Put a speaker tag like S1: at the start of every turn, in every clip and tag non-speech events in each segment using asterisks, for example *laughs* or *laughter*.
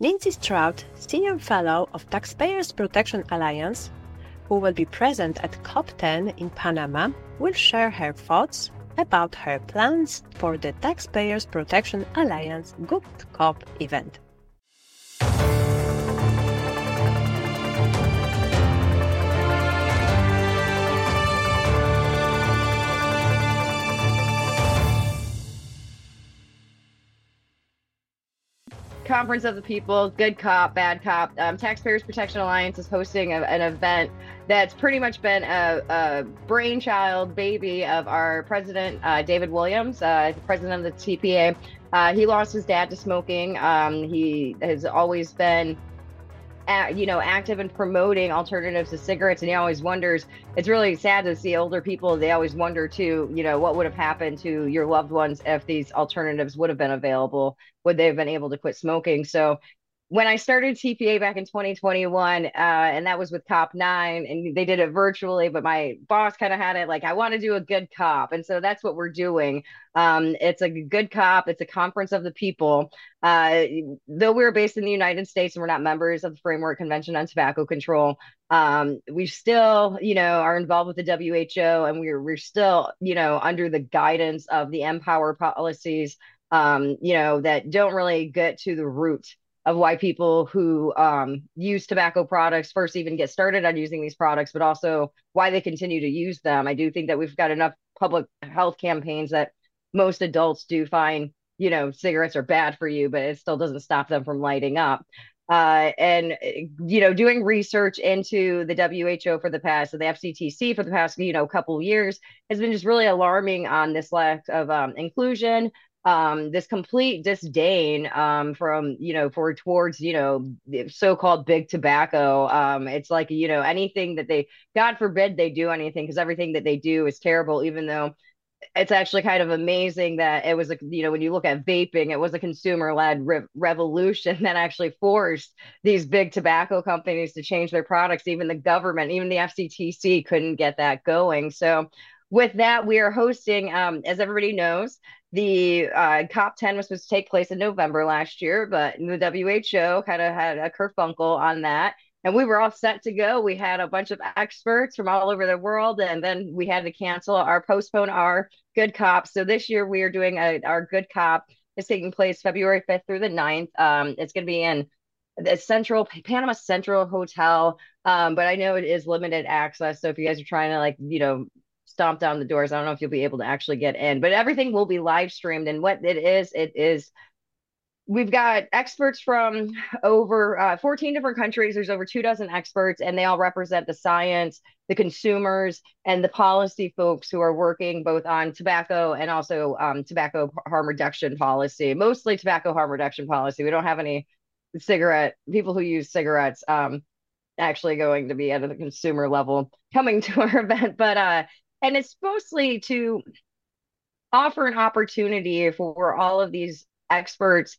S1: Lindsey Stroud, Senior Fellow of Taxpayers Protection Alliance, who will be present at COP10 in Panama, will share her thoughts about her plans for the Taxpayers Protection Alliance Good COP event.
S2: Conference of the People, Good Cop, Bad Cop. Um, Taxpayers Protection Alliance is hosting a, an event that's pretty much been a, a brainchild baby of our president, uh, David Williams, uh, president of the TPA. Uh, he lost his dad to smoking. Um, he has always been you know, active in promoting alternatives to cigarettes. And he always wonders, it's really sad to see older people, they always wonder too, you know, what would have happened to your loved ones if these alternatives would have been available? Would they have been able to quit smoking? So when I started TPA back in 2021, uh, and that was with Cop Nine, and they did it virtually, but my boss kind of had it like, I want to do a good cop. And so that's what we're doing. Um, it's a good cop, it's a conference of the people. Uh, though we're based in the United States and we're not members of the Framework Convention on Tobacco Control, um, we still, you know, are involved with the WHO and we're, we're still, you know, under the guidance of the MPOWER policies, um, you know, that don't really get to the root of why people who um, use tobacco products first even get started on using these products, but also why they continue to use them. I do think that we've got enough public health campaigns that most adults do find, you know, cigarettes are bad for you, but it still doesn't stop them from lighting up. Uh, and you know, doing research into the WHO for the past, so the FCTC for the past, you know, couple years has been just really alarming on this lack of um, inclusion, um, this complete disdain um, from you know for towards you know so-called big tobacco. Um, it's like you know anything that they, God forbid, they do anything because everything that they do is terrible. Even though it's actually kind of amazing that it was a you know when you look at vaping, it was a consumer-led re- revolution *laughs* that actually forced these big tobacco companies to change their products. Even the government, even the FCTC, couldn't get that going. So with that, we are hosting, um, as everybody knows, the uh, COP10 was supposed to take place in November last year, but the WHO kind of had a kerfunkle on that. And we were all set to go. We had a bunch of experts from all over the world, and then we had to cancel our postpone our Good Cop. So this year we are doing a, our Good Cop. is taking place February 5th through the 9th. Um, it's going to be in the Central Panama Central Hotel, um, but I know it is limited access. So if you guys are trying to like you know stomp down the doors. I don't know if you'll be able to actually get in, but everything will be live streamed. And what it is, it is we've got experts from over uh, 14 different countries. There's over two dozen experts, and they all represent the science, the consumers, and the policy folks who are working both on tobacco and also um, tobacco harm reduction policy, mostly tobacco harm reduction policy. We don't have any cigarette people who use cigarettes. Um, actually going to be at the consumer level coming to our *laughs* event but uh and it's mostly to offer an opportunity for all of these experts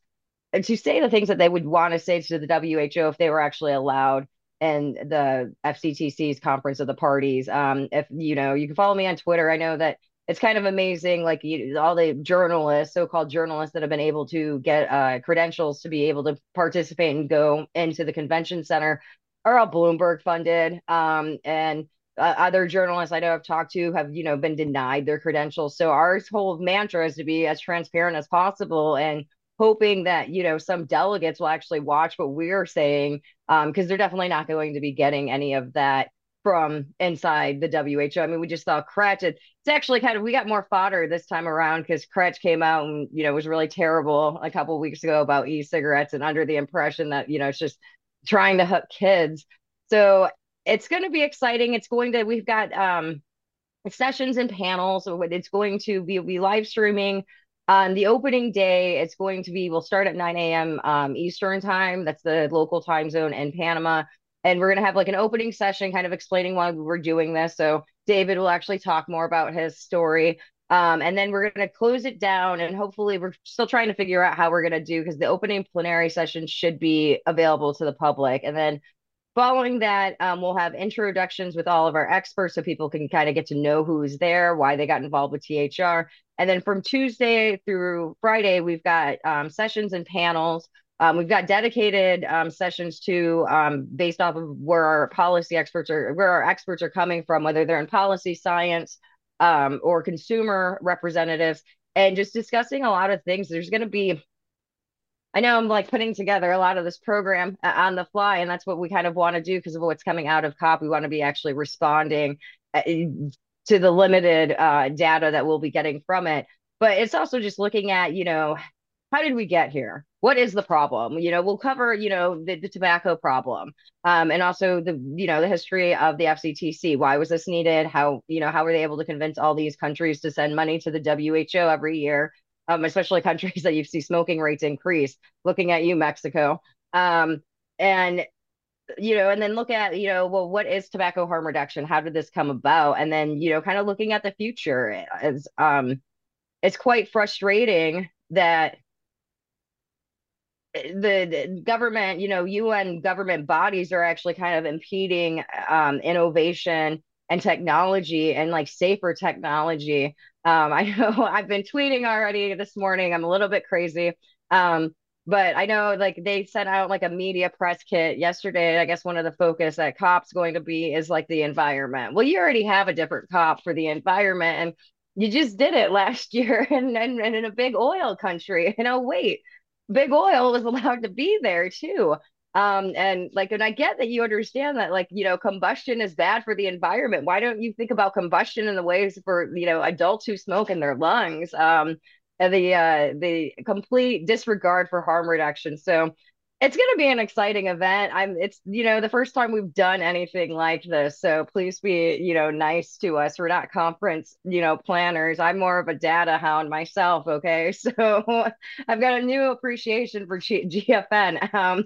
S2: to say the things that they would want to say to the WHO if they were actually allowed and the FCTC's conference of the parties. Um, if you know, you can follow me on Twitter. I know that it's kind of amazing, like you, all the journalists, so-called journalists that have been able to get uh, credentials to be able to participate and go into the convention center are all Bloomberg funded. Um, and uh, other journalists I know I've talked to have, you know, been denied their credentials. So our whole mantra is to be as transparent as possible and hoping that, you know, some delegates will actually watch what we're saying because um, they're definitely not going to be getting any of that from inside the WHO. I mean, we just saw Kretsch. It's actually kind of we got more fodder this time around because Kretsch came out and you know was really terrible a couple weeks ago about e-cigarettes and under the impression that you know it's just trying to hook kids. So it's going to be exciting. It's going to, we've got um, sessions and panels. It's going to be, be live streaming on the opening day. It's going to be, we'll start at 9 a.m. Um, Eastern time. That's the local time zone in Panama. And we're going to have like an opening session kind of explaining why we're doing this. So David will actually talk more about his story. Um, and then we're going to close it down and hopefully we're still trying to figure out how we're going to do because the opening plenary session should be available to the public. And then Following that, um, we'll have introductions with all of our experts so people can kind of get to know who's there, why they got involved with THR. And then from Tuesday through Friday, we've got um, sessions and panels Um, we've got dedicated um, sessions to um, based off of where our policy experts are, where our experts are coming from, whether they're in policy science um, or consumer representatives, and just discussing a lot of things. There's going to be I know I'm like putting together a lot of this program uh, on the fly, and that's what we kind of want to do because of what's coming out of COP. We want to be actually responding uh, to the limited uh, data that we'll be getting from it. But it's also just looking at, you know, how did we get here? What is the problem? You know, we'll cover, you know, the, the tobacco problem, um, and also the, you know, the history of the FCTC. Why was this needed? How, you know, how were they able to convince all these countries to send money to the WHO every year? Um, especially countries *laughs* that you see smoking rates increase. Looking at you, Mexico. Um, and you know, and then look at, you know, well, what is tobacco harm reduction? How did this come about? And then, you know, kind of looking at the future as um it's quite frustrating that the, the, government, you know, UN government bodies are actually kind of impeding um, innovation and technology and like safer technology um, *laughs* I know I've been tweeting already this morning. I'm a little bit crazy. Um, but I know like they sent out like a media press kit yesterday. I guess one of the focus that COP's going to be is like the environment. Well, you already have a different COP for the environment and you just did it *laughs* last year *laughs* and, and, and in a big oil country. You know, wait, big oil was allowed to be there too um and like and i get that you understand that like you know combustion is bad for the environment. Why don't you think about combustion in the ways for you know adults who smoke in their lungs? Um and the uh the complete disregard for harm reduction. So it's going to be an exciting event. I'm it's you know the first time we've done anything like this. So please be, you know, nice to us. We're not conference, you know, planners. I'm more of a data hound myself, okay? *laughs* So I've got a new appreciation for G- GFN. Um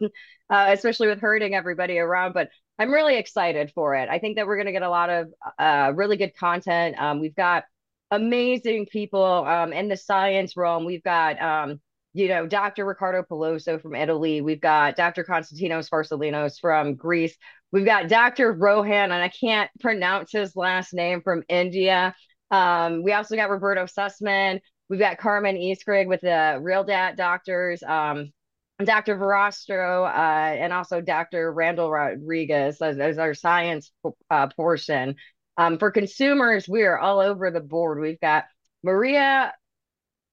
S2: uh, especially with hurting everybody around, but I'm really excited for it. I think that we're going to get a lot of uh, really good content. Um, we've got amazing people um, in the science realm. We've got um, you know, Dr. Riccardo Polosa from Italy. We've got Dr. Konstantinos Farsalinos from Greece. We've got Dr. Rohan, and I can't pronounce his last name from India. Um, we also got Roberto Sussman. We've got Carmen Escrig with the Real Dat Doctors, um, Dr. Verostro, uh, and also Dr. Randall Rodriguez as, as our science uh, portion. Um, for consumers, we are all over the board. We've got Maria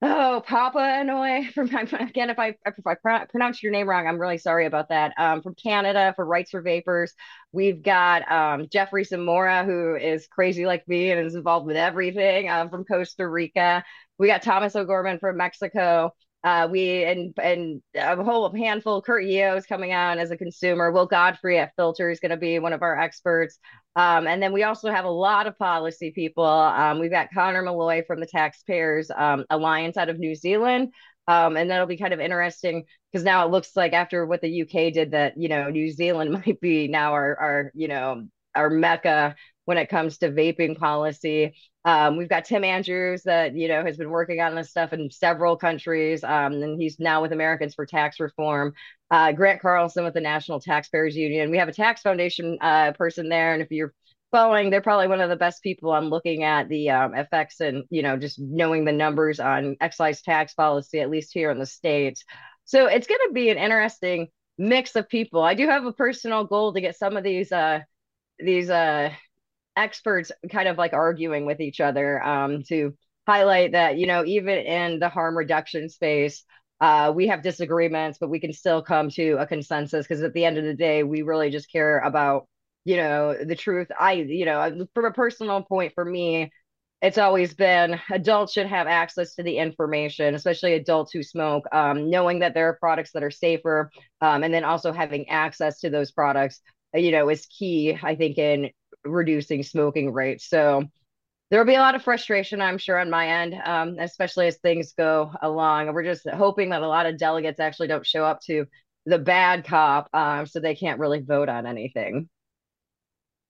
S2: Oh, Papaioannoy *laughs* from again, if I if I pronounce your name wrong, I'm really sorry about that. Um, from Canada for Rights4Vapers, we've got um, Jeffrey Zamora, who is crazy like me and is involved with everything. Um, from Costa Rica, we got Thomas O'Gorman from Mexico. Uh, we and and a whole handful. Kurt Yeo is coming on as a consumer. Will Godfrey at Filter is going to be one of our experts. Um, and then we also have a lot of policy people. Um, we've got Connor Malloy from the Taxpayers um, Alliance out of New Zealand. Um, and that'll be kind of interesting because now it looks like after what the UK did, that you know New Zealand *laughs* might be now our our you know our mecca when it comes to vaping policy. Um, we've got Tim Andrews that you know has been working on this stuff in several countries, um, and he's now with Americans for Tax Reform. Uh, Grant Carlson with the National Taxpayers Union. We have a tax foundation uh, person there, and if you're following, they're probably one of the best people on looking at the um, effects and you know just knowing the numbers on excise tax policy, at least here in the states. So it's going to be an interesting mix of people. I do have a personal goal to get some of these uh, these uh, experts kind of like arguing with each other um, to highlight that you know even in the harm reduction space uh, we have disagreements but we can still come to a consensus because at the end of the day we really just care about you know the truth. I you know from a personal point for me it's always been adults should have access to the information especially adults who smoke um, knowing that there are products that are safer um, and then also having access to those products you know is key i think in reducing smoking rates. So there will be a lot of frustration, I'm sure, on my end, um, especially as things go along. We're just hoping that a lot of delegates actually don't show up to the bad cop, um, so they can't really vote on anything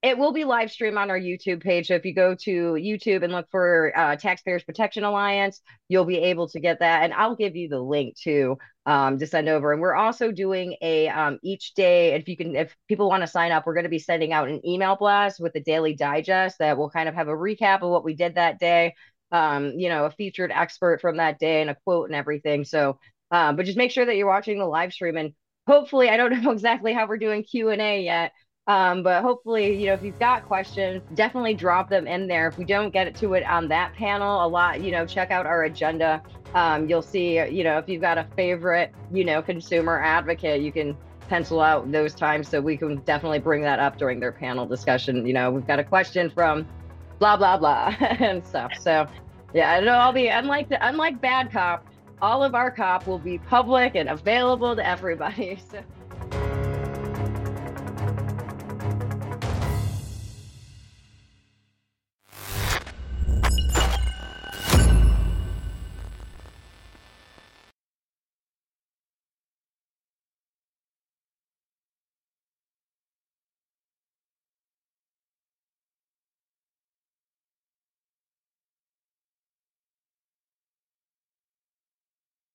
S2: it will be live streamed on our YouTube page. So if you go to YouTube and look for uh, Taxpayers Protection Alliance, you'll be able to get that. And I'll give you the link to um, to send over. And we're also doing a um, each day. If you can, if people want to sign up, we're going to be sending out an email blast with a daily digest that will kind of have a recap of what we did that day. Um, you know, a featured expert from that day and a quote and everything. So Um, but just make sure that you're watching the live stream and hopefully, I don't *laughs* know exactly how we're doing Q and A yet. Um, but hopefully, you know, if you've got questions, definitely drop them in there. If we don't get to it on that panel, a lot, you know, check out our agenda. Um, you'll see, you know, if you've got a favorite, you know, consumer advocate, you can pencil out those times so we can definitely bring that up during their panel discussion. You know, we've got a question from blah blah blah *laughs* and stuff. So yeah, it'll all be unlike the unlike bad cop, all of our cop will be public and available to everybody. *laughs* So.